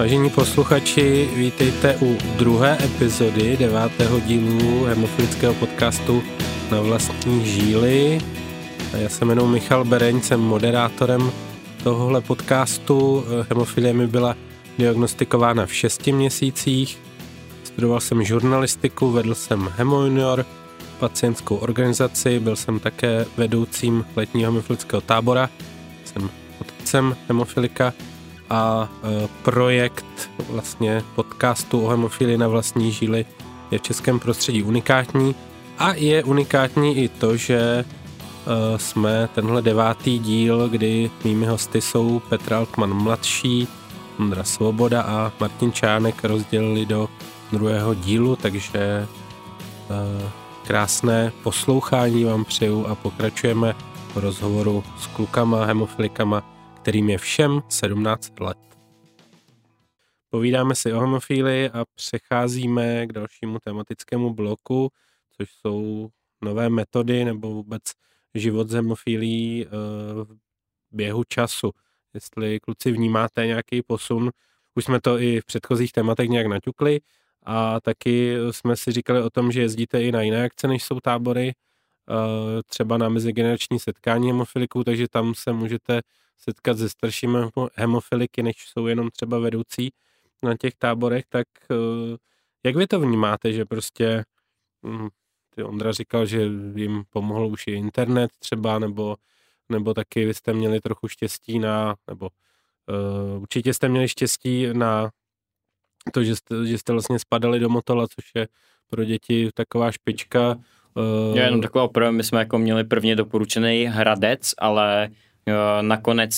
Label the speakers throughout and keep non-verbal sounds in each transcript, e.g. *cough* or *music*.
Speaker 1: Vážení posluchači, vítejte u druhé epizody devátého dílu hemofilického podcastu na vlastní žíly. Já se jmenuji Michal Bereň, jsem moderátorem tohohle podcastu. Hemofilie mi byla diagnostikována v šesti měsících. Studoval jsem žurnalistiku, vedl jsem Hemo Junior, pacientskou organizaci, byl jsem také vedoucím letního hemofilického tábora, jsem otcem hemofilika a e, projekt vlastně podcastu o hemofilii na vlastní žíly je v českém prostředí unikátní. A je unikátní i to, že e, jsme tenhle devátý díl, kdy mými hosty jsou Petr Altman mladší, Ondra Svoboda a Martin Čánek rozdělili do druhého dílu, takže e, krásné poslouchání vám přeju a pokračujeme v rozhovoru s klukama, hemofilikama, kterým je všem 17 let. Povídáme si o hemofílii a přecházíme k dalšímu tematickému bloku, což jsou nové metody nebo vůbec život s hemofílií eh, v běhu času. Jestli kluci vnímáte nějaký posun, už jsme to i v předchozích tématech nějak naťukli a taky jsme si říkali o tom, že jezdíte i na jiné akce, než jsou tábory, eh, třeba na mezigenerační setkání hemofiliků, takže tam se můžete setkat se staršími hemofiliky, než jsou jenom třeba vedoucí na těch táborech, tak eh, jak vy to vnímáte, že prostě hm, ty Ondra říkal, že jim pomohl už i internet třeba, nebo, nebo taky vy jste měli trochu štěstí na, nebo uh, určitě jste měli štěstí na to, že jste, že jste vlastně spadali do Motola, což je pro děti taková špička.
Speaker 2: Uh... Já jenom taková opravdu, my jsme jako měli prvně doporučený Hradec, ale Eh, nakonec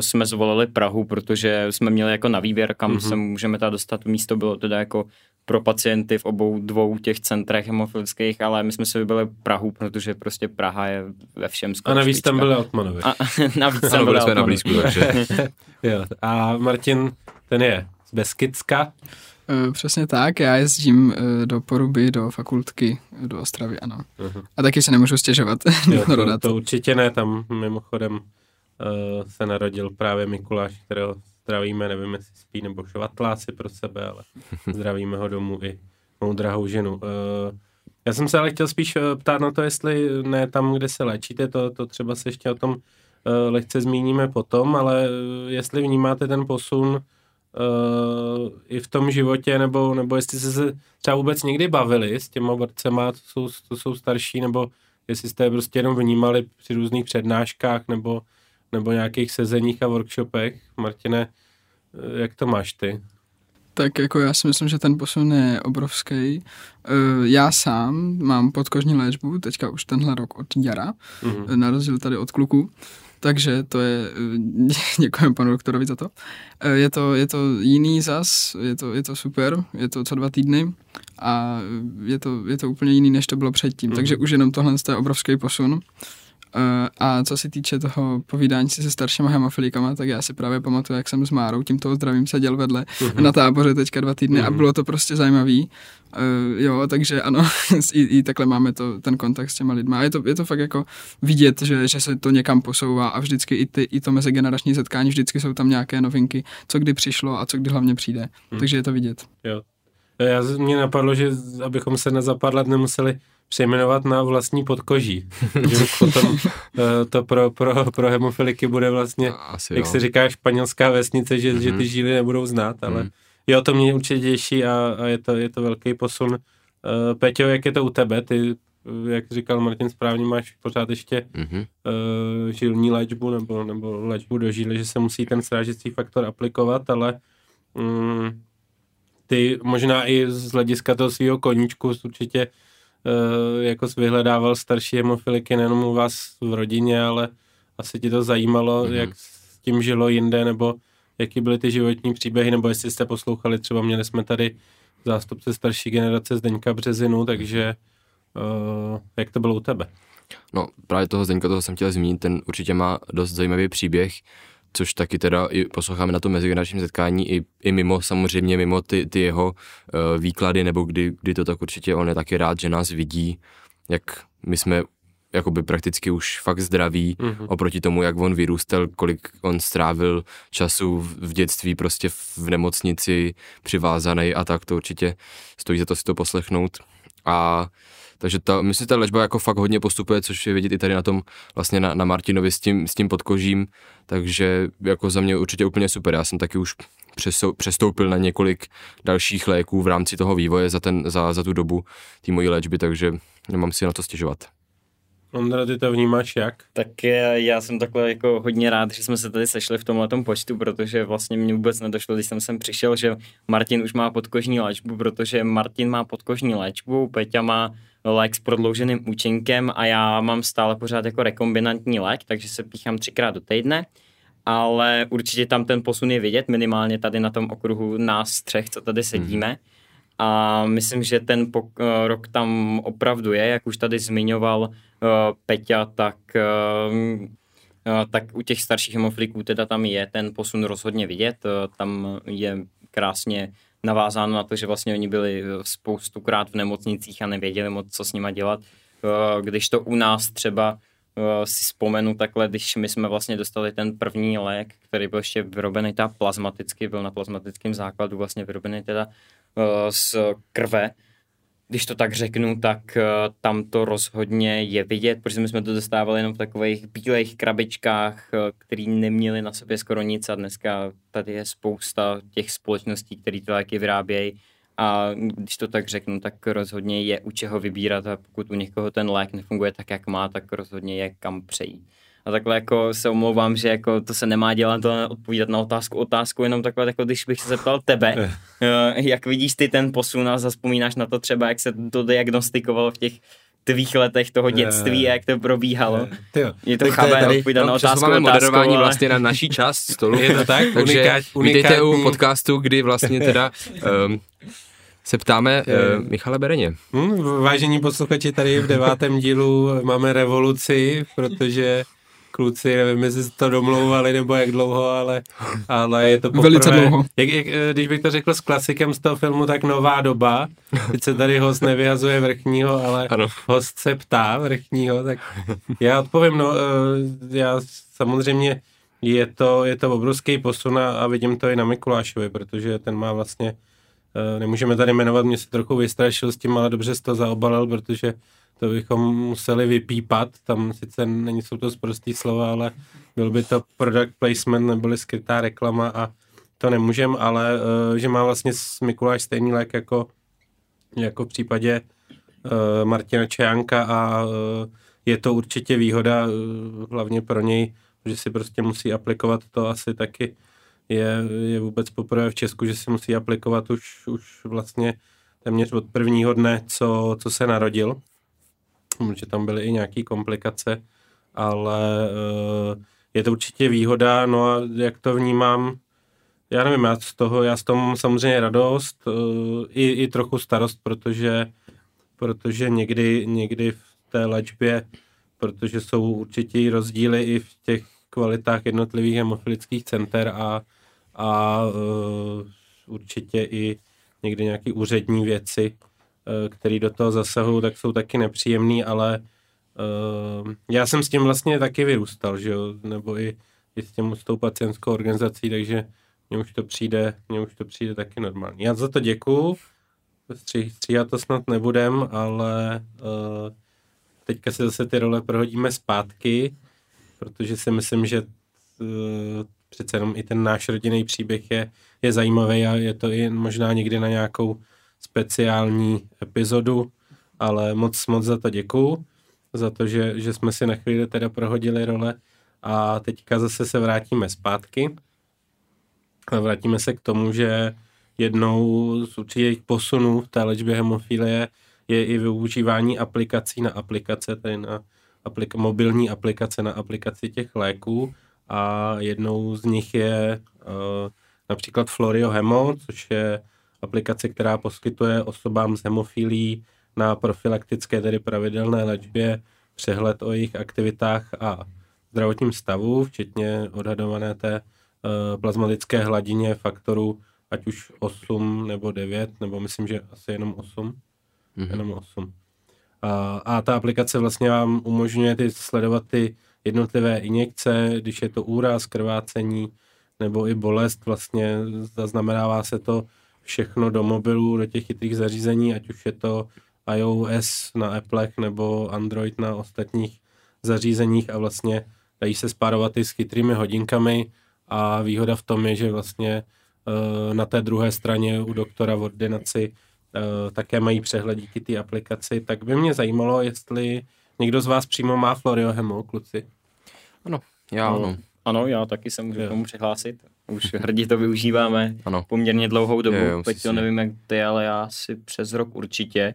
Speaker 2: jsme zvolili Prahu, protože jsme měli jako na výběr, kam mm-hmm. se můžeme ta dostat. Místo bylo teda jako pro pacienty v obou dvou těch centrech hemofilických, ale my jsme si vybrali Prahu, protože prostě Praha je ve všem skoro
Speaker 1: A navíc špička. tam byli Altmanovi. A, *laughs*
Speaker 2: navíc tam byli
Speaker 3: jsme na blízku, takže. *laughs*
Speaker 1: jo. A Martin, ten je z Beskicka.
Speaker 4: Eh, přesně tak, já jezdím eh, do Poruby, do fakultky, do Ostravy, ano. Uh-huh. A taky se nemůžu stěžovat. *laughs*
Speaker 1: Jo, to, to určitě ne, tam mimochodem uh, se narodil právě Mikuláš, kterého zdravíme, nevím, jestli spí nebo švatlá si pro sebe, ale *laughs* zdravíme ho domů i mou drahou ženu. Uh, já jsem se ale chtěl spíš ptát na to, jestli ne tam, kde se léčíte, to, to třeba se ještě o tom uh, lehce zmíníme potom, ale jestli vnímáte ten posun uh, i v tom životě, nebo, nebo jestli jste se třeba vůbec někdy bavili s těma borcema, to jsou, to jsou starší, nebo jestli jste je prostě jenom vnímali při různých přednáškách, nebo nebo nějakých sezeních a workshopech. Martine, jak to máš ty?
Speaker 4: Tak jako já si myslím, že ten posun je obrovský. Eh, já sám mám podkožní léčbu, teďka už tenhle rok od jara, mm-hmm. na rozdíl tady od kluku. Takže to je, eh, *laughs* děkujeme panu doktorovi za to. Je to, je to jiný zas, je to, je to super, je to co dva týdny a je to, je to úplně jiný, než to bylo předtím. Mm-hmm. Takže už jenom tohle je obrovský posun. Eh, a co se týče toho povídání si se staršíma hemofilikama, tak já si právě pamatuju, jak jsem s Márou tímto zdravím seděl vedle uh-huh. na táboře teďka dva týdny uh-huh. a mhm. bylo to prostě zajímavý. Uh, jo, takže ano, *laughs* i, i takhle máme to, ten kontakt s těma lidma. A je to, je to fakt jako vidět, že, že se to někam posouvá a vždycky i, ty, i to mezigenerační setkání, vždycky jsou tam nějaké novinky, co kdy přišlo a co kdy hlavně přijde. Uh-huh. Takže je to vidět.
Speaker 1: Jo. Já, mě napadlo, že abychom se na let nemuseli přejmenovat na vlastní podkoží. že potom *laughs* eh, to pro, pro, pro hemofiliky bude vlastně, Asi jak jo. se říká, španělská vesnice, že, mm-hmm. že ty mhm. žíly nebudou znát, ale mm. jo, to mě určitě těší a, a je, to, je to velký posun. Uh, Peťo, jak je to u tebe? Ty, jak říkal Martin správně, máš pořád ještě mm-hmm. uh, žilní léčbu nebo, nebo léčbu do žíly, že se musí ten srážecí faktor aplikovat, ale um, ty možná i z hlediska toho svého koníčku určitě uh, jako vyhledával starší hemofiliky nejenom u vás v rodině, ale asi ti to zajímalo, mm-hmm. jak s tím žilo jinde, nebo jaký byly ty životní příběhy, nebo jestli jste poslouchali, třeba měli jsme tady zástupce starší generace Zdeňka Březinu, takže uh, jak to bylo u tebe?
Speaker 3: No právě toho Zdeňka, toho jsem chtěl zmínit, ten určitě má dost zajímavý příběh, což taky teda i posloucháme na tom mezigeneračním setkání i, i mimo, samozřejmě mimo ty, ty jeho uh, výklady, nebo kdy, kdy to tak určitě on je taky rád, že nás vidí, jak my jsme jakoby prakticky už fakt zdravý mm-hmm. oproti tomu, jak on vyrůstal, kolik on strávil času v dětství prostě v nemocnici přivázaný a tak to určitě stojí za to si to poslechnout. A takže ta, myslím, že ta léčba jako fakt hodně postupuje, což je vidět i tady na tom vlastně na, na Martinovi s tím, s tím podkožím, takže jako za mě určitě úplně super. Já jsem taky už přestoupil na několik dalších léků v rámci toho vývoje za, ten, za, za tu dobu té mojí léčby, takže nemám si na to stěžovat.
Speaker 1: Ondra, ty to vnímáš jak?
Speaker 2: Tak já, jsem takhle jako hodně rád, že jsme se tady sešli v tomhle počtu, protože vlastně mě vůbec nedošlo, když jsem sem přišel, že Martin už má podkožní léčbu, protože Martin má podkožní léčbu, Peťa má lék s prodlouženým účinkem a já mám stále pořád jako rekombinantní lék, takže se píchám třikrát do týdne ale určitě tam ten posun je vidět, minimálně tady na tom okruhu nás třech, co tady sedíme. Hmm. A myslím, že ten pok- eh, rok tam opravdu je, jak už tady zmiňoval uh, Peťa, tak, uh, tak u těch starších hemofiliků teda tam je ten posun rozhodně vidět. Uh, tam je krásně navázáno na to, že vlastně oni byli spoustukrát v nemocnicích a nevěděli moc, co s nima dělat. Když to u nás třeba si vzpomenu takhle, když my jsme vlastně dostali ten první lék, který byl ještě vyrobený teda plazmaticky, byl na plazmatickém základu vlastně vyrobený teda z krve, když to tak řeknu, tak uh, tam to rozhodně je vidět, protože my jsme to dostávali jenom v takových bílých krabičkách, uh, který neměli na sobě skoro nic a dneska tady je spousta těch společností, které ty léky vyrábějí a když to tak řeknu, tak rozhodně je u čeho vybírat a pokud u někoho ten lék nefunguje tak, jak má, tak rozhodně je kam přejít. A takhle jako se omlouvám, že jako to se nemá dělat, to odpovídat na otázku otázku, jenom takhle jako když bych se zeptal tebe, *laughs* eh, jak vidíš ty ten posun a zaspomínáš na to třeba, jak se to diagnostikovalo v těch tvých letech toho dětství a jak to probíhalo. Je, je to chápé odpovídat no, na otázku máme
Speaker 3: moderování ale... vlastně na naší část stolu. *laughs*
Speaker 1: Je to tak?
Speaker 3: Takže unikát, vítejte u podcastu, kdy vlastně teda um, se ptáme uh, Michale Bereně.
Speaker 1: Hmm, vážení posluchači, tady v devátém dílu máme revoluci, protože kluci, nevím, jestli to domlouvali nebo jak dlouho, ale, ale je to poprvé.
Speaker 4: Velice dlouho.
Speaker 1: Jak, jak, když bych to řekl s klasikem z toho filmu, tak nová doba. Teď se tady host nevyhazuje vrchního, ale ano. host se ptá vrchního, tak já odpovím, no, eh, já samozřejmě je to, je to obrovský posun a vidím to i na Mikulášovi, protože ten má vlastně Eh, nemůžeme tady jmenovat, mě se trochu vystrašil s tím, ale dobře jsi to zaobalil, protože to bychom museli vypípat, tam sice není jsou to zprostý slova, ale byl by to product placement neboli skrytá reklama a to nemůžem, ale uh, že má vlastně Mikuláš stejný lék jako, jako v případě uh, Martina Čejánka a uh, je to určitě výhoda hlavně pro něj, že si prostě musí aplikovat to asi taky je, je vůbec poprvé v Česku, že si musí aplikovat už, už vlastně téměř od prvního dne, co, co se narodil. Protože tam byly i nějaké komplikace, ale uh, je to určitě výhoda, no a jak to vnímám, já nevím, já z toho, já z toho mám samozřejmě radost, uh, i, i trochu starost, protože, protože někdy, někdy v té léčbě, protože jsou určitě rozdíly i v těch kvalitách jednotlivých hemofilických center a a uh, určitě i někdy nějaké úřední věci, uh, které do toho zasahují, tak jsou taky nepříjemný, ale uh, já jsem s tím vlastně taky vyrůstal, že jo, nebo i, i s, tím, s tou pacientskou organizací, takže mně už to přijde, mně už to přijde taky normální. Já za to děkuju, Stří, stříhat to snad nebudem, ale uh, teďka si zase ty role prohodíme zpátky, protože si myslím, že uh, přece jenom i ten náš rodinný příběh je, je zajímavý a je to i možná někdy na nějakou speciální epizodu, ale moc, moc za to děkuju, za to, že, že jsme si na chvíli teda prohodili role. A teďka zase se vrátíme zpátky. A vrátíme se k tomu, že jednou z určitých posunů v té léčbě hemofilie je i využívání aplikací na aplikace, tedy na aplika- mobilní aplikace na aplikaci těch léků. A jednou z nich je uh, například Florio Hemo, což je aplikace, která poskytuje osobám s hemofilí na profilaktické, tedy pravidelné léčbě, přehled o jejich aktivitách a zdravotním stavu, včetně odhadované té uh, plazmatické hladině faktorů, ať už 8 nebo 9, nebo myslím, že asi jenom 8. Mm-hmm. Jenom 8. A, a ta aplikace vlastně vám umožňuje ty sledovat ty jednotlivé injekce, když je to úraz, krvácení nebo i bolest, vlastně zaznamenává se to všechno do mobilů, do těch chytrých zařízení, ať už je to iOS na Applech nebo Android na ostatních zařízeních a vlastně dají se spárovat i s chytrými hodinkami a výhoda v tom je, že vlastně uh, na té druhé straně u doktora v ordinaci uh, také mají přehled díky té aplikaci, tak by mě zajímalo, jestli někdo z vás přímo má Floriohemo, kluci.
Speaker 3: Ano, já no, ano.
Speaker 2: Ano, já taky se můžu k tomu přihlásit. Už hrdě to využíváme ano. poměrně dlouhou dobu. Je, Teď to nevím, jak ty, ale já si přes rok určitě.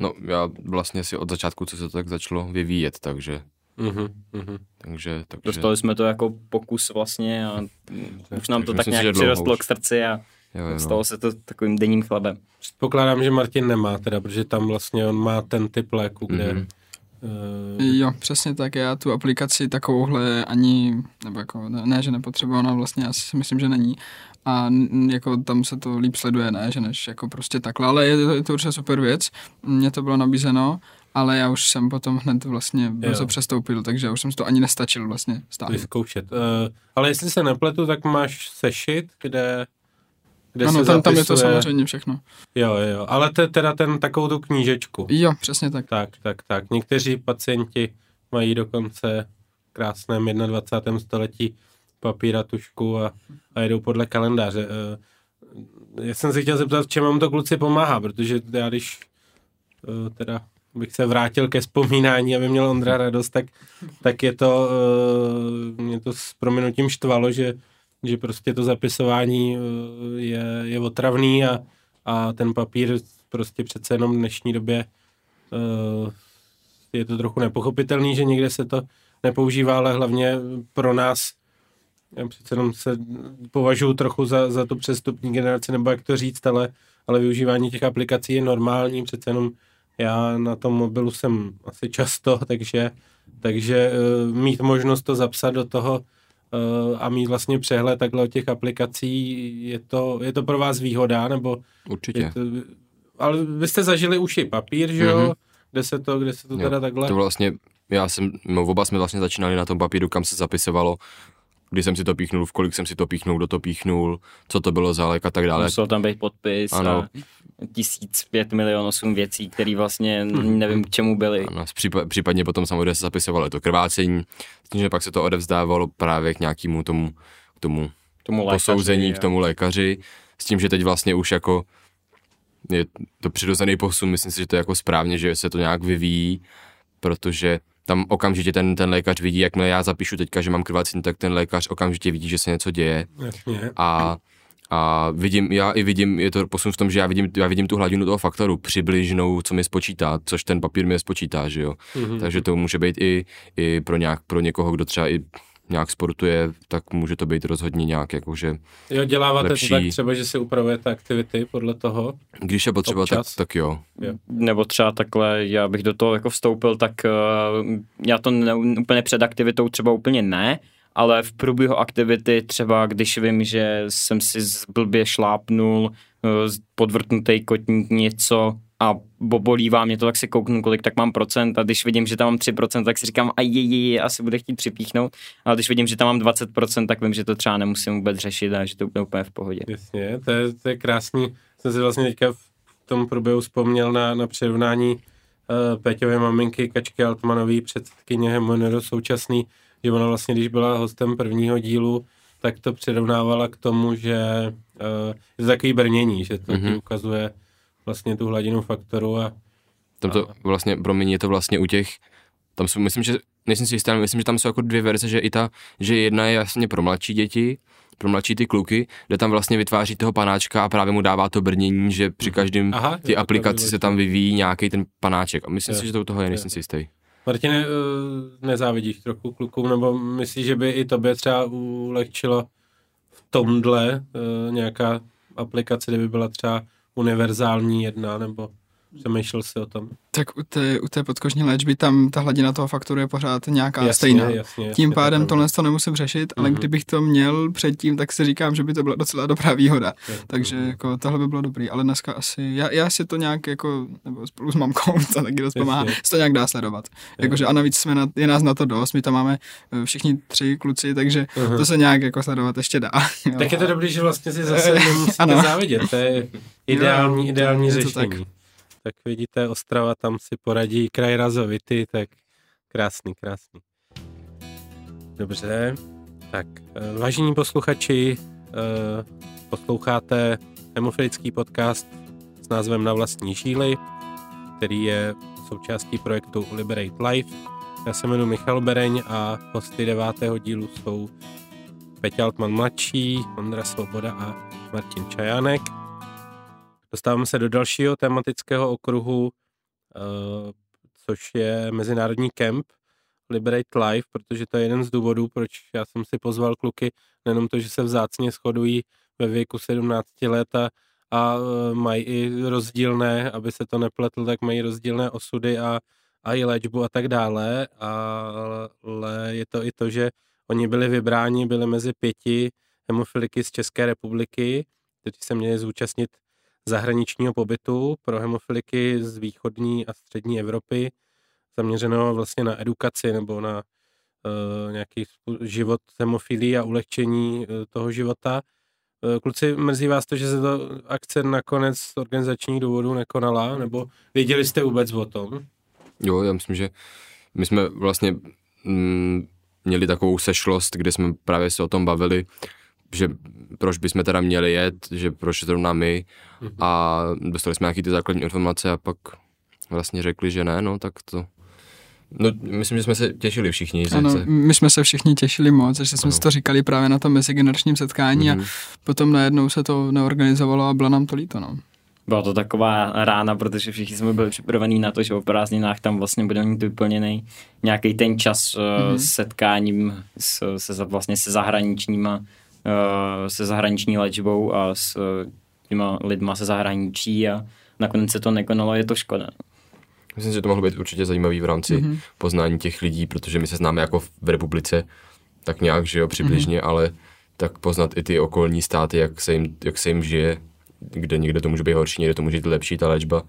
Speaker 3: No, já vlastně si od začátku, co se to tak začalo vyvíjet, takže
Speaker 1: Mm-hmm, mm-hmm.
Speaker 3: Takže, takže...
Speaker 2: Dostali jsme to jako pokus vlastně a *laughs* už nám to tak nějak přirostlo k srdci a jo, jo. stalo se to takovým denním chlebem.
Speaker 1: Pokládám, že Martin nemá teda, protože tam vlastně on má ten typ léku, kde... Mm-hmm.
Speaker 4: Uh... Jo, přesně tak. Já tu aplikaci takovouhle ani, nebo jako ne, ne že nepotřebuji, ona vlastně asi si myslím, že není. A jako tam se to líp sleduje, ne, že než jako prostě takhle, ale je to, je to určitě super věc. Mně to bylo nabízeno ale já už jsem potom hned vlastně brzo přestoupil, takže už jsem to ani nestačil vlastně
Speaker 1: stáhnout. Vyzkoušet. Uh, ale jestli se nepletu, tak máš sešit, kde
Speaker 4: kde ano, tam, zapisuje... tam je to samozřejmě všechno.
Speaker 1: Jo, jo, ale to je teda ten takovou tu knížečku.
Speaker 4: Jo, přesně tak.
Speaker 1: Tak, tak, tak. Někteří pacienti mají dokonce v krásném 21. století papíra, tušku a, a jedou podle kalendáře. Uh, já jsem se chtěl zeptat, v čem vám to kluci pomáhá, protože já když uh, teda bych se vrátil ke vzpomínání, aby měl Ondra radost, tak, tak je to, mě to s prominutím štvalo, že, že prostě to zapisování uh, je, je otravný a, a ten papír prostě přece jenom v dnešní době uh, je to trochu nepochopitelný, že někde se to nepoužívá, ale hlavně pro nás já přece jenom se považuji trochu za, za tu přestupní generaci, nebo jak to říct, ale, ale využívání těch aplikací je normální, přece jenom já na tom mobilu jsem asi často, *laughs* takže, takže uh, mít možnost to zapsat do toho a mít vlastně přehled takhle o těch aplikací, je to, je to pro vás výhoda, nebo...
Speaker 3: Určitě.
Speaker 1: To, ale vy jste zažili už i papír, že jo? Mm-hmm. Kde se to, kde se to jo, teda takhle...
Speaker 3: To vlastně, já jsem, no oba jsme vlastně začínali na tom papíru, kam se zapisovalo kdy jsem si to píchnul, v kolik jsem si to píchnul, kdo to píchnul, co to bylo za lék a tak dále.
Speaker 2: Musel tam být podpis ano. a tisíc, pět milionů osm věcí, které vlastně hmm. nevím k čemu byly.
Speaker 3: Ano, případně potom samozřejmě se zapisovalo to krvácení, s tím, že pak se to odevzdávalo právě k nějakému tomu, k tomu, tomu posouzení, lékaři, k tomu lékaři, s tím, že teď vlastně už jako je to přirozený posun, myslím si, že to je jako správně, že se to nějak vyvíjí, protože tam okamžitě ten, ten lékař vidí, jakmile já zapíšu teďka, že mám krvácení, tak ten lékař okamžitě vidí, že se něco děje.
Speaker 1: Jasně.
Speaker 3: A, a vidím, já i vidím, je to posun v tom, že já vidím, já vidím tu hladinu toho faktoru přibližnou, co mi spočítá, což ten papír mi spočítá, že jo. Mm-hmm. Takže to může být i, i pro, nějak, pro někoho, kdo třeba i nějak sportuje, tak může to být rozhodně nějak jakože
Speaker 1: Jo, děláváte lepší. to tak třeba, že si upravujete aktivity podle toho?
Speaker 3: Když je potřeba, tak, tak jo.
Speaker 2: jo. Nebo třeba takhle, já bych do toho jako vstoupil, tak uh, já to ne, úplně před aktivitou třeba úplně ne, ale v průběhu aktivity třeba, když vím, že jsem si blbě šlápnul, uh, podvrtnutý kotník něco, a bobolívá mě to, tak si kouknu, kolik tak mám procent a když vidím, že tam mám 3%, tak si říkám, a je, je, je, asi bude chtít připíchnout, a když vidím, že tam mám 20%, tak vím, že to třeba nemusím vůbec řešit a že to bude úplně v pohodě.
Speaker 1: Jasně, to je, to je krásný. Jsem si vlastně teďka v tom průběhu vzpomněl na, na přirovnání uh, Péťové maminky Kačky Altmanový, předsedkyně Hemonero současný, že ona vlastně, když byla hostem prvního dílu, tak to přirovnávala k tomu, že uh, je to takový brnění, že to mm-hmm. ukazuje vlastně tu hladinu faktoru a...
Speaker 3: Tam to a... vlastně, pro mě je to vlastně u těch, tam jsou, myslím, že, nejsem si jistý, ale myslím, že tam jsou jako dvě verze, že i ta, že jedna je jasně pro mladší děti, pro mladší ty kluky, kde tam vlastně vytváří toho panáčka a právě mu dává to brnění, že při mhm. každém ty aplikaci se tam vyvíjí nějaký ten panáček. A myslím je, si, že to u toho je, nejsem si jistý.
Speaker 1: Martine, eh, nezávidíš trochu klukům, nebo myslíš, že by i tobě třeba ulehčilo v tomhle uh, nějaká aplikace, kde by byla třeba univerzální jedna, nebo... Přemýšlel jsi o tom?
Speaker 4: Tak u té, u té podkožní léčby tam ta hladina toho faktoru je pořád nějaká jasně, stejná. Jasně, jasně, Tím pádem tohle to nemusím řešit, ale mm-hmm. kdybych to měl předtím, tak si říkám, že by to byla docela dobrá výhoda. Je, Takže mm-hmm. jako tohle by bylo dobrý, ale dneska asi, já, já si to nějak jako, nebo spolu s mamkou, to taky dost pomáhá, se to nějak dá sledovat. Jakože a navíc jsme na, je nás na to dost, my tam máme eh, všichni tři kluci, takže mm-hmm. to se nějak jako sledovat ještě dá.
Speaker 1: Jo. Tak je to dobrý, že vlastně si zase *laughs* nemusíte závidět, to je ideální, ideální řešení. Tak vidíte, Ostrava tam si poradí kraj razovity, tak krásný, krásný. Dobře, tak eh, vážení posluchači, eh, posloucháte hemofilický podcast s názvem Na vlastní žíly, který je součástí projektu Liberate Life. Já se jmenuji Michal Bereň a hosty devátého dílu jsou Peťa Altman mladší, Ondra Svoboda a Martin Čajánek. Dostáváme se do dalšího tematického okruhu, uh, což je Mezinárodní kemp Liberate Life, protože to je jeden z důvodů, proč já jsem si pozval kluky, nejenom to, že se vzácně shodují ve věku 17 let a, a uh, mají i rozdílné, aby se to nepletlo, tak mají rozdílné osudy a, a i léčbu a tak dále, ale je to i to, že oni byli vybráni, byli mezi pěti hemofiliky z České republiky, kteří se měli zúčastnit zahraničního pobytu pro hemofiliky z východní a střední Evropy, zaměřeno vlastně na edukaci nebo na uh, nějaký život hemofilí a ulehčení uh, toho života. Uh, kluci, mrzí vás to, že se to akce nakonec z organizačních důvodů nekonala, nebo věděli jste vůbec o tom?
Speaker 3: Jo, já myslím, že my jsme vlastně mm, měli takovou sešlost, kde jsme právě se o tom bavili, že proč bychom teda měli jet, že proč zrovna my mm-hmm. a dostali jsme nějaký ty základní informace a pak vlastně řekli, že ne, no tak to No, myslím, že jsme se těšili všichni.
Speaker 4: Ano, se... my jsme se všichni těšili moc, že jsme ano. si to říkali právě na tom mezigeneračním setkání mm-hmm. a mhm. potom najednou se to neorganizovalo a bylo nám to líto, no.
Speaker 2: Byla to taková rána, protože všichni jsme byli připravení na to, že o prázdninách tam vlastně bude mít vyplněný nějaký ten čas mm-hmm. setkáním s, se, vlastně se zahraničníma se zahraniční léčbou a s eh, těma lidma se zahraničí a nakonec se to nekonalo, je to škoda.
Speaker 3: Myslím, že to mohlo být určitě zajímavý v rámci mm-hmm. poznání těch lidí, protože my se známe jako v republice tak nějak, že jo, přibližně, mm-hmm. ale tak poznat i ty okolní státy, jak se jim, jak se jim žije, kde někde to může být horší, někde to může být lepší, ta léčba.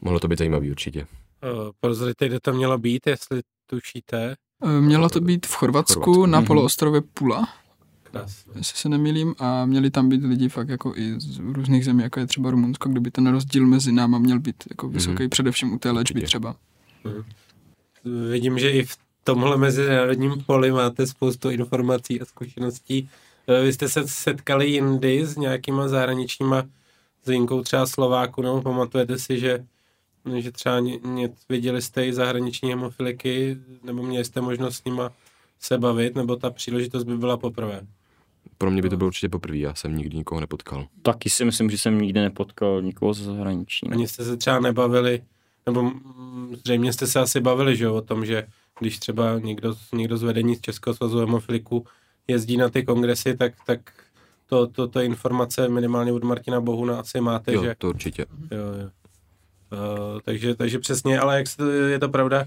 Speaker 3: Mohlo to být zajímavý určitě.
Speaker 1: Uh, Prozradíte, kde to mělo být, jestli tušíte?
Speaker 4: Mělo to být v Chorvatsku, v Chorvatsku. na mm-hmm. poloostrově Pula. Krásně. Jestli se nemýlím a měli tam být lidi fakt jako i z různých zemí, jako je třeba Rumunsko, kdyby ten rozdíl mezi náma měl být jako mhm. vysoký, mm-hmm. především u té léčby třeba. Mm-hmm.
Speaker 1: Vidím, že i v tomhle mezinárodním poli máte spoustu informací a zkušeností. Eh, vy jste se setkali jindy s nějakýma zahraničníma s výjimkou třeba Slováku, nebo pamatujete si, že, že třeba ně, ně, viděli jste i zahraniční hemofiliky, nebo měli jste možnost s nima se bavit, nebo ta příležitost by byla poprvé?
Speaker 3: Pro mě by to bylo určitě poprvé, já jsem nikdy nikoho nepotkal.
Speaker 2: Taky si myslím, že jsem nikdy nepotkal nikoho ze zahraničí.
Speaker 1: Ani jste se třeba nebavili, nebo zřejmě jste se asi bavili, že jo, o tom, že když třeba někdo, někdo z vedení z Českého svazu hemofiliku jezdí na ty kongresy, tak, tak to, to, to informace minimálně od Martina Bohuna asi máte,
Speaker 3: jo,
Speaker 1: že...
Speaker 3: to určitě.
Speaker 1: Jo, jo. Uh, takže, takže přesně, ale jak se, je to pravda,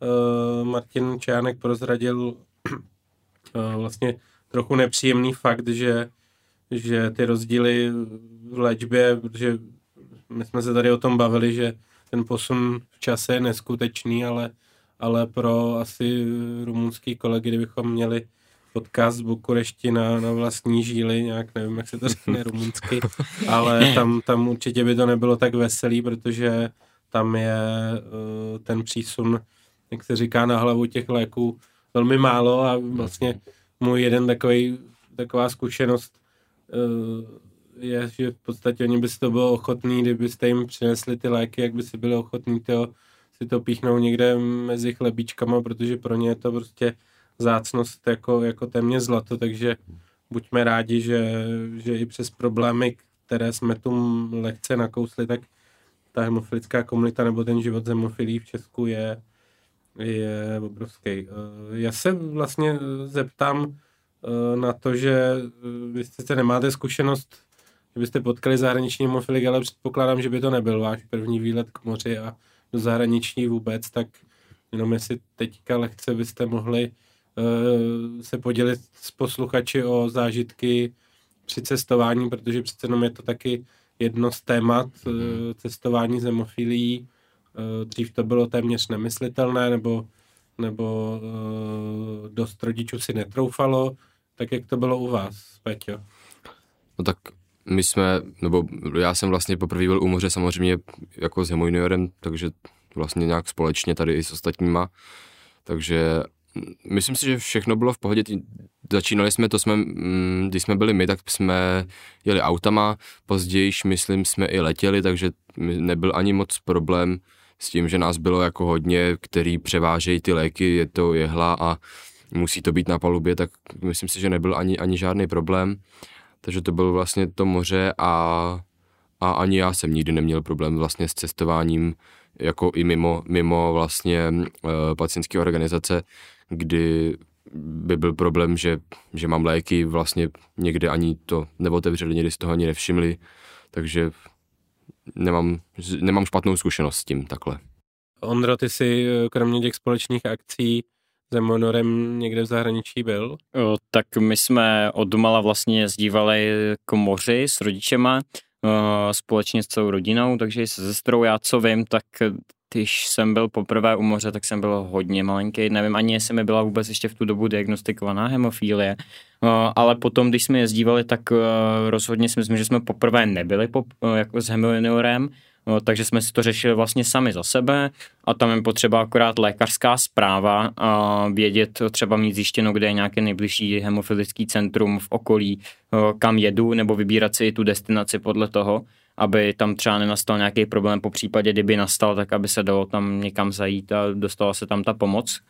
Speaker 1: uh, Martin Čánek prozradil uh, *clears throat* vlastně trochu nepříjemný fakt, že, že ty rozdíly v léčbě, protože my jsme se tady o tom bavili, že ten posun v čase je neskutečný, ale, ale pro asi rumunský kolegy, kdybychom měli podcast z Bukurešti na, na vlastní žíly, nějak nevím, jak se to řekne *laughs* rumunsky, ale tam, tam určitě by to nebylo tak veselý, protože tam je uh, ten přísun, jak se říká, na hlavu těch léků velmi málo a vlastně můj jeden takový, taková zkušenost uh, je, že v podstatě oni by si to bylo ochotný, kdybyste jim přinesli ty léky, jak by si byli ochotní to, si to píchnou někde mezi chlebíčkama, protože pro ně je to prostě zácnost jako, jako téměř zlato, takže buďme rádi, že, že i přes problémy, které jsme tu lehce nakousli, tak ta hemofilická komunita nebo ten život z hemofilí v Česku je, je obrovský. Eh, já se vlastně zeptám eh, na to, že vy jste nemáte zkušenost kdybyste potkali zahraniční hemofilik, ale předpokládám, že by to nebyl váš první výlet k moři a do zahraničí vůbec, tak jenom jestli teďka lehce byste mohli se podělit s posluchači o zážitky při cestování, protože přece jenom je to taky jedno z témat cestování z hemofilií. Uh, dřív to bylo téměř nemyslitelné, nebo, nebo uh, dost rodičů si netroufalo. Tak jak to bylo u vás, Peťo?
Speaker 3: No tak my jsme, nebo já jsem vlastně poprvé byl u moře samozřejmě jako s hemojuniorem, takže vlastně nějak společně tady i s ostatníma. Takže myslím si, že všechno bylo v pohodě. Začínali jsme, to jsme, mm, když jsme byli my, tak jsme jeli autama, později, myslím, jsme i letěli, takže nebyl ani moc problém s tím, že nás bylo jako hodně, který převážejí ty léky, je to jehla a musí to být na palubě, tak myslím si, že nebyl ani, ani žádný problém. Takže to bylo vlastně to moře a, a ani já jsem nikdy neměl problém vlastně s cestováním jako i mimo, mimo vlastně uh, pacientské organizace, kdy by byl problém, že, že mám léky, vlastně někde ani to neotevřeli, někdy z toho ani nevšimli, takže nemám, nemám špatnou zkušenost s tím takhle.
Speaker 1: Ondro, ty jsi eh, kromě těch společných akcí s Monorem někde v zahraničí byl?
Speaker 2: O, tak my jsme od domala vlastně zdívali k moři s rodičema, společně s celou rodinou, takže se sestrou já co vím, tak když jsem byl poprvé u moře, tak jsem byl hodně malinký. Nevím ani, jestli mi byla vůbec ještě v tu dobu diagnostikovaná hemofílie. Ale potom, když jsme jezdívali, tak rozhodně si myslím, že jsme poprvé nebyli pop, jako s hemojuniorem, No, takže jsme si to řešili vlastně sami za sebe a tam je potřeba akorát lékařská zpráva a vědět, třeba mít zjištěno, kde je nějaké nejbližší hemofilický centrum v okolí, kam jedu, nebo vybírat si i tu destinaci podle toho, aby tam třeba nenastal nějaký problém, po případě, kdyby nastal, tak aby se dalo tam někam zajít a dostala se tam ta pomoc.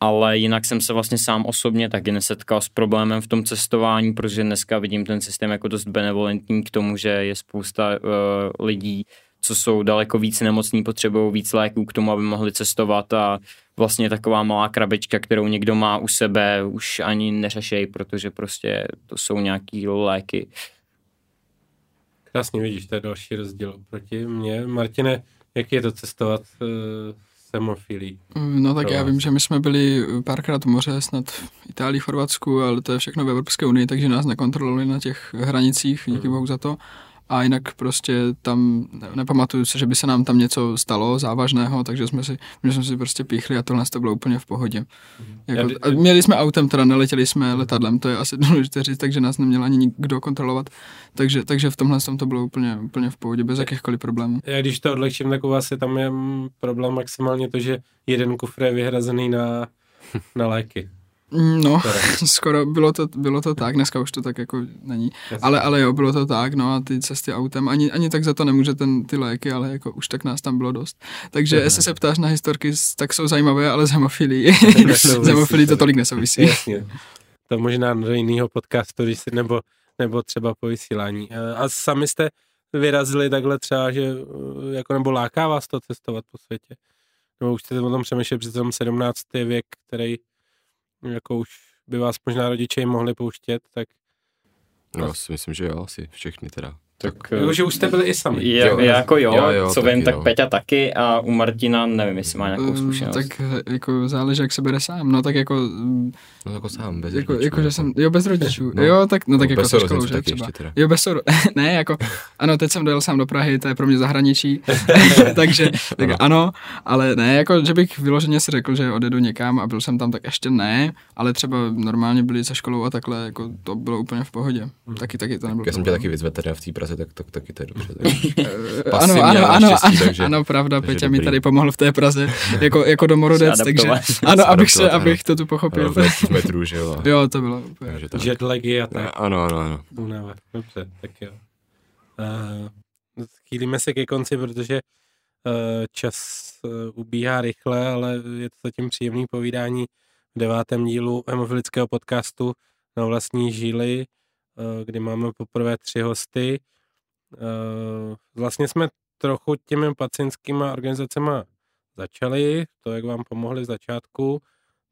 Speaker 2: Ale jinak jsem se vlastně sám osobně taky nesetkal s problémem v tom cestování, protože dneska vidím ten systém jako dost benevolentní k tomu, že je spousta uh, lidí, co jsou daleko víc nemocní, potřebují víc léků k tomu, aby mohli cestovat a vlastně taková malá krabička, kterou někdo má u sebe, už ani neřešej, protože prostě to jsou nějaký léky.
Speaker 1: Krásně vidíš, to je další rozdíl proti mně. Martine, jak je to cestovat uh, s hemofilí?
Speaker 4: No tak já vím, že my jsme byli párkrát v moře, snad v Itálii, Chorvatsku, ale to je všechno v Evropské unii, takže nás nekontrolovali na těch hranicích, díky mm. bohu za to a jinak prostě tam nepamatuju se, že by se nám tam něco stalo závažného, takže jsme si, my jsme si prostě píchli a tohle to bylo úplně v pohodě. Mm. Jako, a měli jsme autem, teda neletěli jsme letadlem, to je asi *laughs* důležité říct, takže nás neměl ani nikdo kontrolovat, takže, takže v tomhle tom to bylo úplně, úplně v pohodě, bez jakýchkoliv problémů.
Speaker 1: Já když to odlehčím, tak u vás je tam je problém maximálně to, že jeden kufr je vyhrazený na, na léky.
Speaker 4: No, *laughs* skoro bylo to, bylo to tak, dneska už to tak jako není, ale, ale jo, bylo to tak, no a ty cesty autem, ani, ani tak za to nemůže ten, ty léky, ale jako už tak nás tam bylo dost. Takže jestli se ptáš na historky, tak jsou zajímavé, ale z hemofilí, *laughs* *laughs* to tolik nesouvisí.
Speaker 1: Jasně. To možná do jiného podcastu, když si, nebo, nebo třeba po vysílání. A sami jste vyrazili takhle třeba, že jako nebo láká vás to cestovat po světě? Nebo už jste o tom přemýšleli, přece 17. věk, který jako už by vás možná rodiče mohli pouštět, tak...
Speaker 3: No, já si myslím, že jo, asi všechny teda.
Speaker 1: Tak, jo, že už jste byli i sami.
Speaker 2: Je, jo, jako jo, jo, jo co vím, tak jo. Peťa taky a u Martina nevím, jestli má nějakou mm, zkušenost.
Speaker 4: Tak jako záleží, jak se bere sám, no tak jako...
Speaker 3: No jako sám, bez
Speaker 4: jako,
Speaker 3: rodičů.
Speaker 4: Jako, že jsem, jo, bez rodičů, no, jo, tak, no tak no, jako se školou, že třeba. Teda. Jo, bez souro, *laughs* ne, jako, ano, teď jsem dojel sám do Prahy, to je pro mě zahraničí, *laughs* *laughs* takže, tak ano. ano, ale ne, jako, že bych vyloženě si řekl, že odjedu někam a byl jsem tam, tak ještě ne, ale třeba normálně byli se školou a takhle, jako to bylo úplně v pohodě. Hmm. Taky, taky to nebylo.
Speaker 3: Já jsem tě taky vyzvedl v té Praze, tak, tak taky to je dobře. *laughs*
Speaker 4: Tak. ano, ano, ano, takže, ano, pravda, Peťa mi tady pomohl v té Praze, *laughs* jako, jako domorodec, takže *laughs* ano, abych, se, abych to tu pochopil.
Speaker 3: V metru, že jo.
Speaker 4: Jo, to bylo úplně.
Speaker 1: Jetlagy a tak.
Speaker 3: Ano, ano, ano.
Speaker 1: Dobře, tak jo. Uh, chýlíme se ke konci, protože uh, čas uh, ubíhá rychle, ale je to zatím příjemný povídání v devátém dílu hemofilického podcastu na vlastní žíly, uh, kdy máme poprvé tři hosty. Uh, vlastně jsme trochu těmi pacientskými organizacemi začali, to, jak vám pomohli v začátku,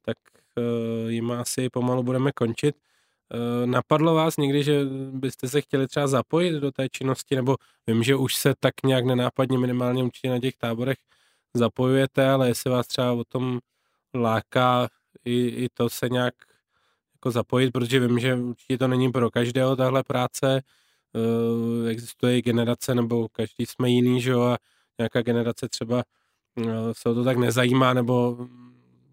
Speaker 1: tak uh, jim asi pomalu budeme končit. Eh, napadlo vás někdy, že byste se chtěli třeba zapojit do té činnosti, nebo vím, že už se tak nějak nenápadně minimálně určitě na těch táborech zapojujete, ale jestli vás třeba o tom láká i, i to se nějak jako zapojit, protože vím, že určitě to není pro každého tahle práce, existuje i generace, nebo každý jsme jiný, že jo, a nějaká generace třeba uh, se o to tak nezajímá, nebo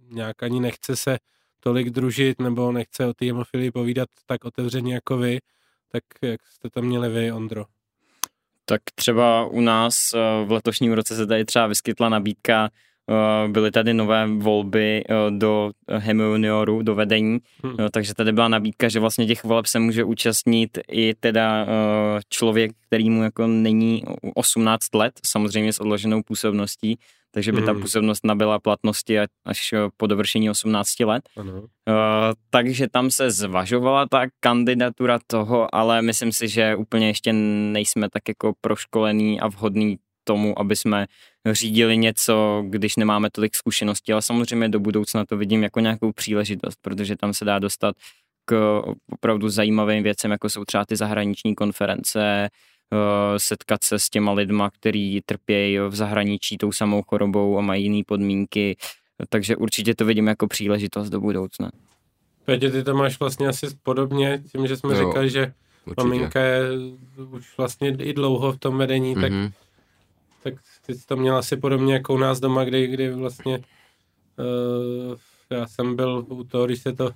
Speaker 1: nějak ani nechce se tolik družit, nebo nechce o té hemofilii povídat tak otevřeně jako vy, tak jak jste to měli vy, Ondro?
Speaker 2: Tak třeba u nás eh, v letošním roce se tady třeba vyskytla nabídka Eh, byly tady nové volby eh, do Hemionioru, do vedení, hmm. takže tady byla nabídka, že vlastně těch voleb se může účastnit i teda eh, člověk, který mu jako není 18 let, samozřejmě s odloženou působností, takže by ta hmm. působnost nabyla platnosti až po dovršení 18 let. Ano. Takže tam se zvažovala ta kandidatura toho, ale myslím si, že úplně ještě nejsme tak jako proškolený a vhodný tomu, aby jsme řídili něco, když nemáme tolik zkušeností, ale samozřejmě do budoucna to vidím jako nějakou příležitost, protože tam se dá dostat k opravdu zajímavým věcem, jako jsou třeba ty zahraniční konference, eh, setkat se s těma lidma, kteří trpějí v zahraničí tou samou chorobou a mají jiné podmínky, takže určitě to vidím jako příležitost do budoucna.
Speaker 1: Petě, ty to máš vlastně asi podobně, tím, že jsme jo, říkali, že určitě. maminka je už vlastně i dlouho v tom vedení, mm-hmm. tak mhm tak ty jsi to měl asi podobně jako u nás doma, kdy, kdy vlastně uh, já jsem byl u toho, když se to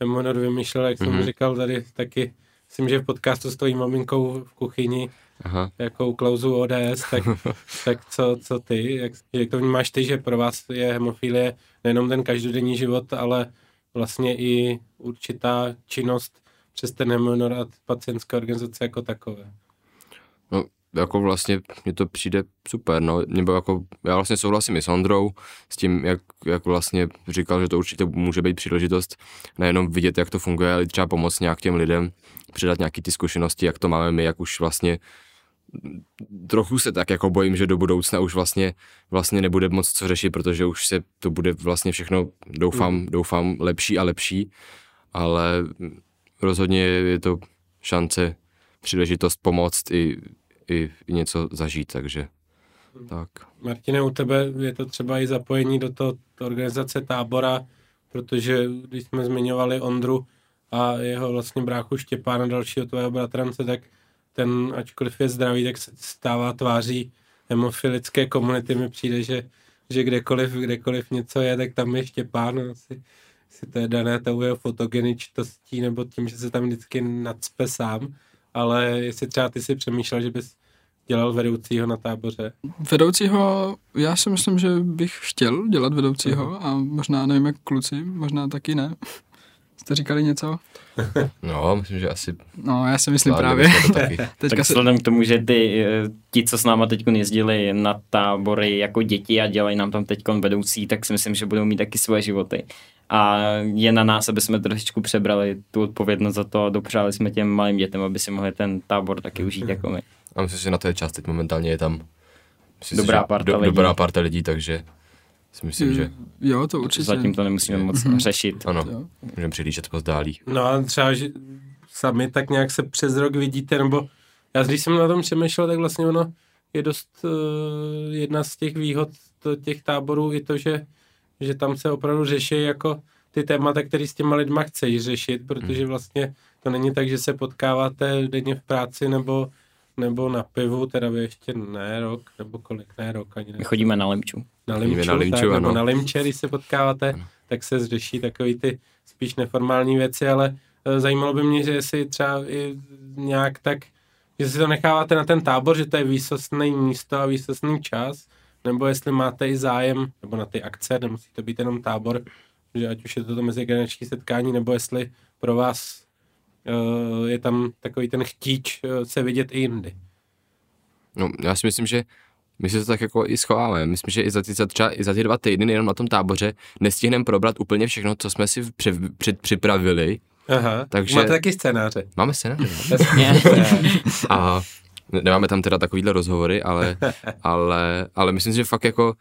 Speaker 1: Emonor vymýšlel, jak mm-hmm. jsem mhm. říkal tady taky, myslím, že v podcastu stojí maminkou v kuchyni, Aha. jako u Klauzu ODS, tak, *laughs* tak co, co ty, jak, jak to vnímáš ty, že pro vás je hemofilie nejenom ten každodenní život, ale vlastně i určitá činnost přes ten hemonor a pacientské organizace jako takové?
Speaker 3: No, jako vlastně mně to přijde super, no, nebo jako já vlastně souhlasím i s Ondrou s tím, jak, jak vlastně říkal, že to určitě může být příležitost nejenom vidět, jak to funguje, ale třeba pomoct nějak těm lidem, předat nějaký ty zkušenosti, jak to máme my, jak už vlastně trochu se tak jako bojím, že do budoucna už vlastně, vlastně nebude moc co řešit, protože už se to bude vlastně všechno, doufám, mm. doufám lepší a lepší, ale rozhodně je to šance, příležitost pomoct i i, něco zažít, takže tak.
Speaker 1: Martine, u tebe je to třeba i zapojení do toho organizace tábora, protože když jsme zmiňovali Ondru a jeho vlastně bráchu Štěpána, dalšího tvého bratrance, tak ten, ačkoliv je zdravý, tak se stává tváří hemofilické komunity. Mi přijde, že, že kdekoliv, kdekoliv něco je, tak tam je Štěpán. Asi, asi to je dané tou jeho fotogeničtostí nebo tím, že se tam vždycky nadspe sám ale jestli třeba ty si přemýšlel, že bys dělal vedoucího na táboře?
Speaker 4: Vedoucího, já si myslím, že bych chtěl dělat vedoucího uh-huh. a možná, nevím jak kluci, možná taky ne. Jste říkali něco? *laughs*
Speaker 3: No, myslím, že asi...
Speaker 4: No, já si myslím právě. *laughs*
Speaker 2: Teďka tak vzhledem k tomu, že ty, eh, ti, co s náma teď jezdili na tábory jako děti a dělají nám tam teď vedoucí, tak si myslím, že budou mít taky svoje životy a je na nás, aby jsme trošičku přebrali tu odpovědnost za to a dopřáli jsme těm malým dětem, aby si mohli ten tábor taky užít jako my.
Speaker 3: A myslím, že na to je čas teď momentálně je tam
Speaker 2: myslím, dobrá parta do, lidí.
Speaker 3: Dobrá parta lidí, takže si myslím, že...
Speaker 4: Jo, to určitě.
Speaker 2: Zatím to nemusíme moc mm-hmm. řešit.
Speaker 3: Ano, jo. můžeme přihlížet pozdálí.
Speaker 1: No a třeba, že sami tak nějak se přes rok vidíte, nebo já když jsem na tom přemýšlel, tak vlastně ono je dost uh, jedna z těch výhod těch táborů i to, že že tam se opravdu řeší jako ty témata, které s těma lidma chceš řešit, protože hmm. vlastně to není tak, že se potkáváte denně v práci nebo, nebo na pivu, teda vy ještě ne rok, nebo kolik, ne rok ani ne.
Speaker 2: My chodíme na Limču.
Speaker 1: Na Limču, na Limču tak, nebo na Limče, když se potkáváte, ano. tak se řeší takový ty spíš neformální věci, ale e, zajímalo by mě, že jestli třeba i nějak tak, že si to necháváte na ten tábor, že to je výsostný místo a výsostný čas, nebo jestli máte i zájem, nebo na ty akce, nemusí to být jenom tábor, že ať už je to, to mezigenerační setkání, nebo jestli pro vás uh, je tam takový ten chtíč uh, se vidět i jindy.
Speaker 3: No, já si myslím, že my si to tak jako i schováme. Myslím, že i za ty, za třeba i za ty dva týdny jenom na tom táboře nestihneme probrat úplně všechno, co jsme si při, při, připravili.
Speaker 1: Aha, takže... máte taky scénáře.
Speaker 3: Máme scénáře. *laughs* a Nemáme tam teda takovýhle rozhovory, ale, *laughs* ale, ale myslím si, že fakt jako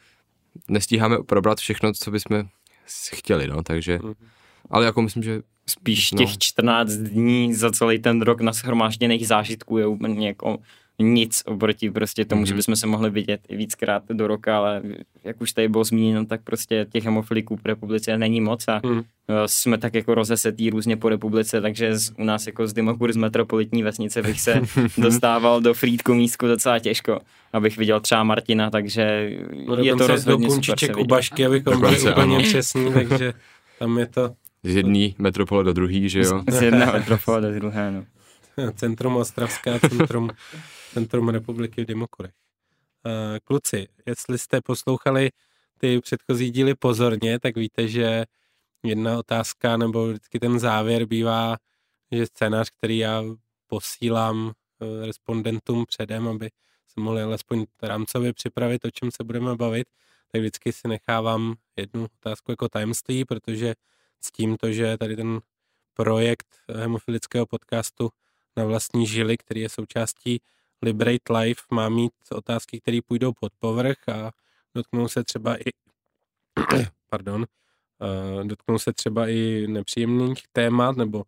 Speaker 3: nestíháme probrat všechno, co bychom chtěli, no, takže, mhm. ale jako myslím, že
Speaker 2: Spíš no. těch 14 dní za celý ten rok na shromážděných zážitků je úplně jako nic oproti prostě tomu, mm-hmm. že mhm. bychom se mohli vidět i víckrát do roka, ale jak už tady bylo zmíněno, tak prostě těch hemofiliků po republice není moc a mm. jsme tak jako rozesetí různě po republice, takže z, u nás jako z Dymokur z metropolitní vesnice bych se *laughs* dostával do Frýdku místku docela těžko, abych viděl třeba Martina, takže
Speaker 1: no, je to rozhodně super se u Bašky, abychom byli úplně přesní, *laughs* takže tam je to...
Speaker 3: Z jedné metropole do druhé, že jo?
Speaker 2: Z jedné metropole do druhé, no. *laughs*
Speaker 1: Centrum Ostravská, centrum Centrum republiky v. Uh, kluci, jestli jste poslouchali ty předchozí díly pozorně, tak víte, že jedna otázka nebo vždycky ten závěr bývá, že scénář, který já posílám uh, respondentům předem, aby se mohli alespoň rámcově připravit, o čem se budeme bavit, tak vždycky si nechávám jednu otázku jako tajemství, protože s tímto, že tady ten projekt hemofilického podcastu na vlastní žily, který je součástí Liberate Life má mít otázky, které půjdou pod povrch a dotknou se třeba i *clears throat* pardon, uh, dotknou se třeba i nepříjemných témat nebo,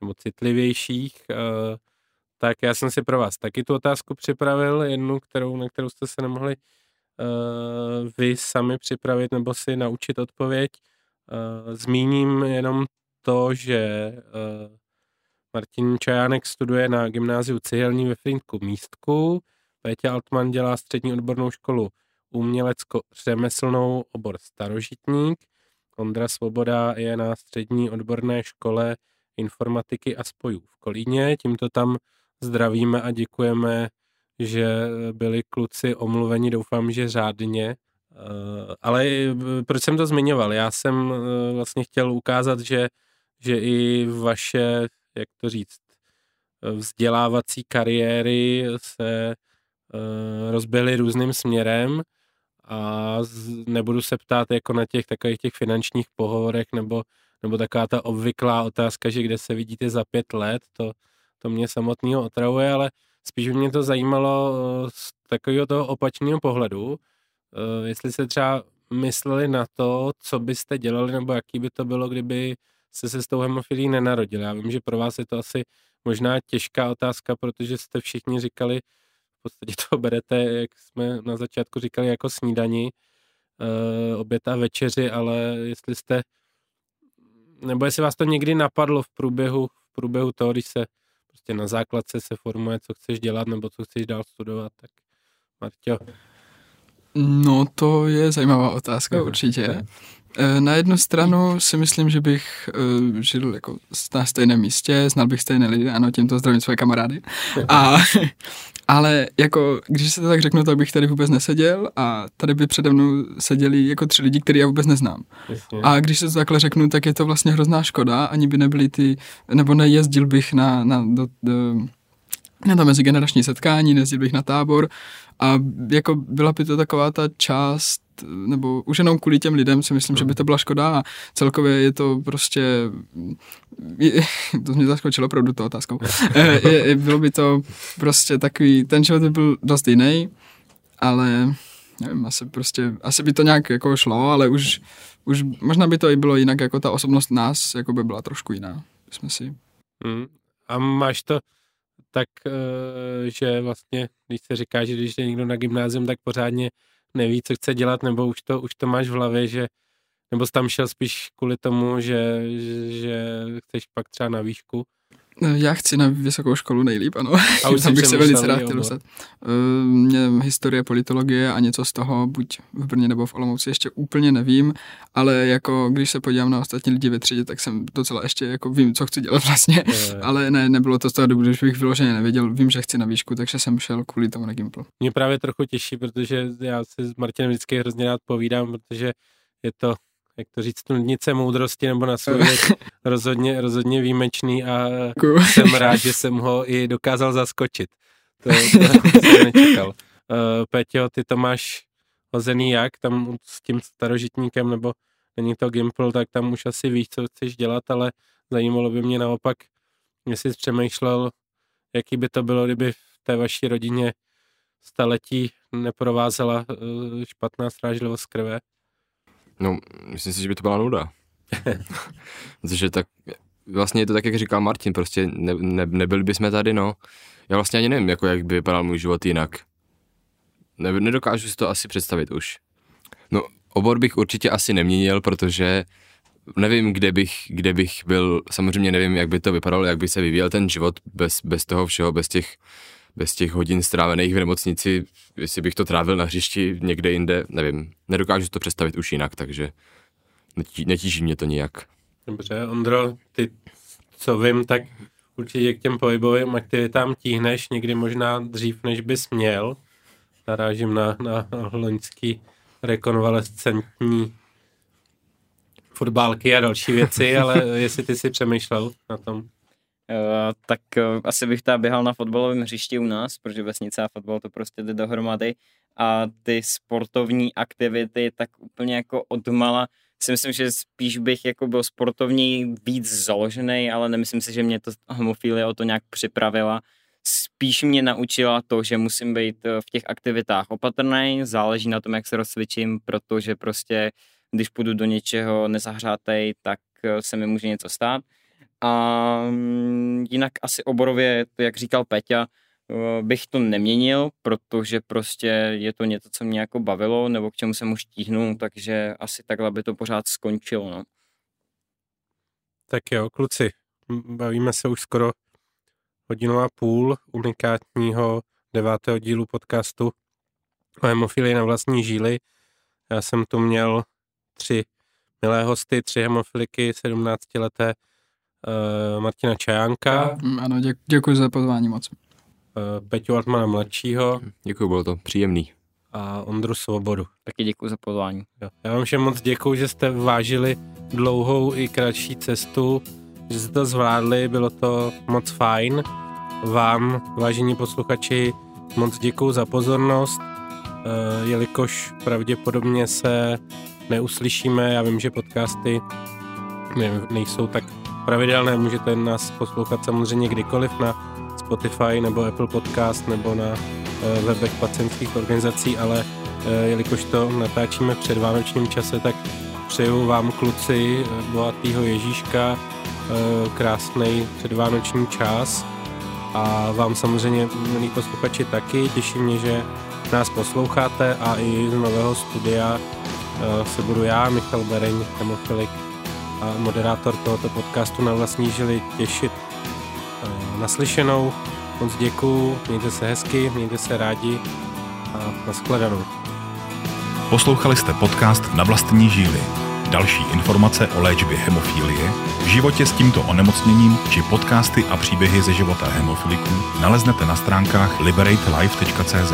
Speaker 1: nebo citlivějších, uh, tak já jsem si pro vás taky tu otázku připravil, jednu, kterou, na kterou jste se nemohli uh, vy sami připravit nebo si naučit odpověď. Zmíním jenom to, že Martin Čajánek studuje na gymnáziu Cihelní ve Frýdku Místku. Pétě Altman dělá střední odbornou školu umělecko-řemeslnou obor starožitník. Ondra Svoboda je na střední odborné škole informatiky a spojů v Kolíně. Tímto tam zdravíme a děkujeme, že byli kluci omluveni, doufám, že řádně. Eh, ale proč jsem to zmiňoval? Já jsem eh, vlastně chtěl ukázat, že, že i vaše jak to říct, vzdělávací kariéry se uh, rozběhly různým směrem a nebudu se ptát jako na těch takových těch finančních pohovorech nebo, nebo taková ta obvyklá otázka, že kde se vidíte za pět let, to, to mě samotného otravuje, ale spíš mě to zajímalo eh, z takového toho opačného pohledu, jestli se třeba mysleli na to, co byste dělali, nebo jaký by to bylo, kdyby jste se s tou hemofilí nenarodil. Já vím, že pro vás je to asi možná těžká otázka, protože jste všichni říkali, v podstatě to berete, jak jsme na začátku říkali, jako snídani, uh, oběd a večeři, ale jestli jste, nebo jestli vás to někdy napadlo v průběhu, v průběhu toho, když se prostě na základce se formuje, co chceš dělat nebo co chceš dál studovat, tak Marťo.
Speaker 4: No to je zajímavá otázka *laughs* určitě. Eh, na jednu stranu si myslím, že bych uh, žil jako na stejném místě, znal bych stejné lidi, ano, tímto zdravím své kamarády. A, *laughs* ale jako, když se to tak řeknu, tak bych tady vůbec neseděl a tady by přede mnou seděli jako tři lidi, který já vůbec neznám. A když se to takhle řeknu, tak je to vlastně hrozná škoda, ani by nebyly ty, nebo nejezdil bych na, na, do, do, na to mezigenerační setkání, nejezdil bych na tábor a jako byla by to taková ta část nebo už jenom kvůli těm lidem si myslím, že by to byla škoda a celkově je to prostě, je, *laughs* to mě zaskočilo opravdu to otázkou, *laughs* je, je, bylo by to prostě takový, ten život by byl dost jiný, ale nevím, asi prostě, asi by to nějak jako šlo, ale už, už možná by to i bylo jinak, jako ta osobnost nás jako by byla trošku jiná, jsme si.
Speaker 1: Mm. A máš to tak, eh, že vlastně, když se říká, že když je někdo na gymnázium, tak pořádně neví, co chce dělat, nebo už to, už to máš v hlavě, že nebo jsi tam šel spíš kvůli tomu, že, že chceš pak třeba na výšku?
Speaker 4: Já chci na vysokou školu nejlíp, ano. A *laughs* už tam bych se velice rád chtěl dostat. Uh, mě historie, politologie a něco z toho, buď v Brně nebo v Olomouci, ještě úplně nevím, ale jako když se podívám na ostatní lidi ve třídě, tak jsem docela ještě jako vím, co chci dělat vlastně, je. *laughs* ale ne, nebylo to z toho dobu, když bych vyloženě nevěděl, vím, že chci na výšku, takže jsem šel kvůli tomu na Gimpl.
Speaker 1: Mě právě trochu těší, protože já si s Martinem vždycky hrozně rád povídám, protože je to jak to říct, nudnice moudrosti nebo na *laughs* svůj rozhodně, rozhodně výjimečný a Děkuju. jsem rád, že jsem ho i dokázal zaskočit. To, to *laughs* jsem nečekal. Uh, Peťo, ty to máš hozený jak tam s tím starožitníkem, nebo není to Gimple, tak tam už asi víš, co chceš dělat, ale zajímalo by mě naopak, jestli jsi přemýšlel, jaký by to bylo, kdyby v té vaší rodině staletí neprovázela uh, špatná strážlivost krve.
Speaker 3: No, myslím si, že by to byla nuda. *laughs* Protože tak vlastně je to tak, jak říkal Martin, prostě ne, ne, nebyli bychom tady, no. Já vlastně ani nevím, jako jak by vypadal můj život jinak. Ne, nedokážu si to asi představit už. No, obor bych určitě asi neměnil, protože nevím, kde bych, kde bych byl, samozřejmě nevím, jak by to vypadalo, jak by se vyvíjel ten život bez, bez toho všeho, bez těch, bez těch hodin strávených v nemocnici, jestli bych to trávil na hřišti někde jinde, nevím, nedokážu to představit už jinak, takže netí, netíží mě to nijak.
Speaker 1: Dobře, Ondro, ty, co vím, tak určitě k těm pohybovým aktivitám tíhneš někdy možná dřív, než bys měl. Narážím na, na loňský rekonvalescentní fotbálky a další věci, ale *laughs* jestli ty si přemýšlel na tom. Uh,
Speaker 2: tak uh, asi bych tam běhal na fotbalovém hřišti u nás, protože vesnice a fotbal to prostě jde dohromady a ty sportovní aktivity tak úplně jako odmala si myslím, že spíš bych jako byl sportovní víc založený, ale nemyslím si, že mě to homofilie o to nějak připravila. Spíš mě naučila to, že musím být eh, v těch aktivitách opatrný, záleží na tom, jak se rozcvičím, protože prostě když půjdu do něčeho nezahřátej, tak eh, se mi může něco stát. A mm, jinak asi oborově, jak říkal Peťa, Eh, bych to neměnil, protože prostě je to něco, co mě jako bavilo, nebo k čemu jsem už tíhnul, takže asi takhle by to pořád skončilo. No.
Speaker 1: Tak jo, kluci, bavíme se už skoro hodinu a půl unikátního devátého dílu podcastu o hemofilii na vlastní žíly. Já jsem tu měl tři milé hosty, tři hemofiliky, 17 leté uh, Martina Čajánka.
Speaker 4: Ano, děk, děkuji za pozvání moc.
Speaker 1: Eh, Peťu Altmana mladšího.
Speaker 3: Děkuji, bylo to příjemný.
Speaker 1: A Ondru Svobodu.
Speaker 2: Taky děkuji za pozvání.
Speaker 1: Jo. Já vám všem moc děkuji, že jste vážili dlouhou i kratší cestu, že jste to zvládli, bylo to moc fajn. Vám, vážení posluchači, moc děkuji za pozornost, eh, jelikož pravděpodobně se neuslyšíme, já vím, že podcasty nejsou tak pravidelné, můžete nás poslouchat samozřejmě kdykoliv na Spotify nebo Apple Podcast nebo na eh, webech pacientských organizací, ale eh, jelikož to natáčíme v předvánočním čase, tak přeju vám kluci eh, bohatýho Ježíška krásný předvánoční čas a vám samozřejmě, milí posluchači, taky. Těší mě, že nás posloucháte a i z nového studia se budu já, Michal Bereň, hemofilik moderátor tohoto podcastu na vlastní žili těšit naslyšenou. Moc děkuju, mějte se hezky, mějte se rádi a nashledanou.
Speaker 5: Poslouchali jste podcast Na vlastní žíly. Další informace o léčbě hemofilie, životě s tímto onemocněním či podcasty a příběhy ze života hemofiliků naleznete na stránkách liberatelife.cz.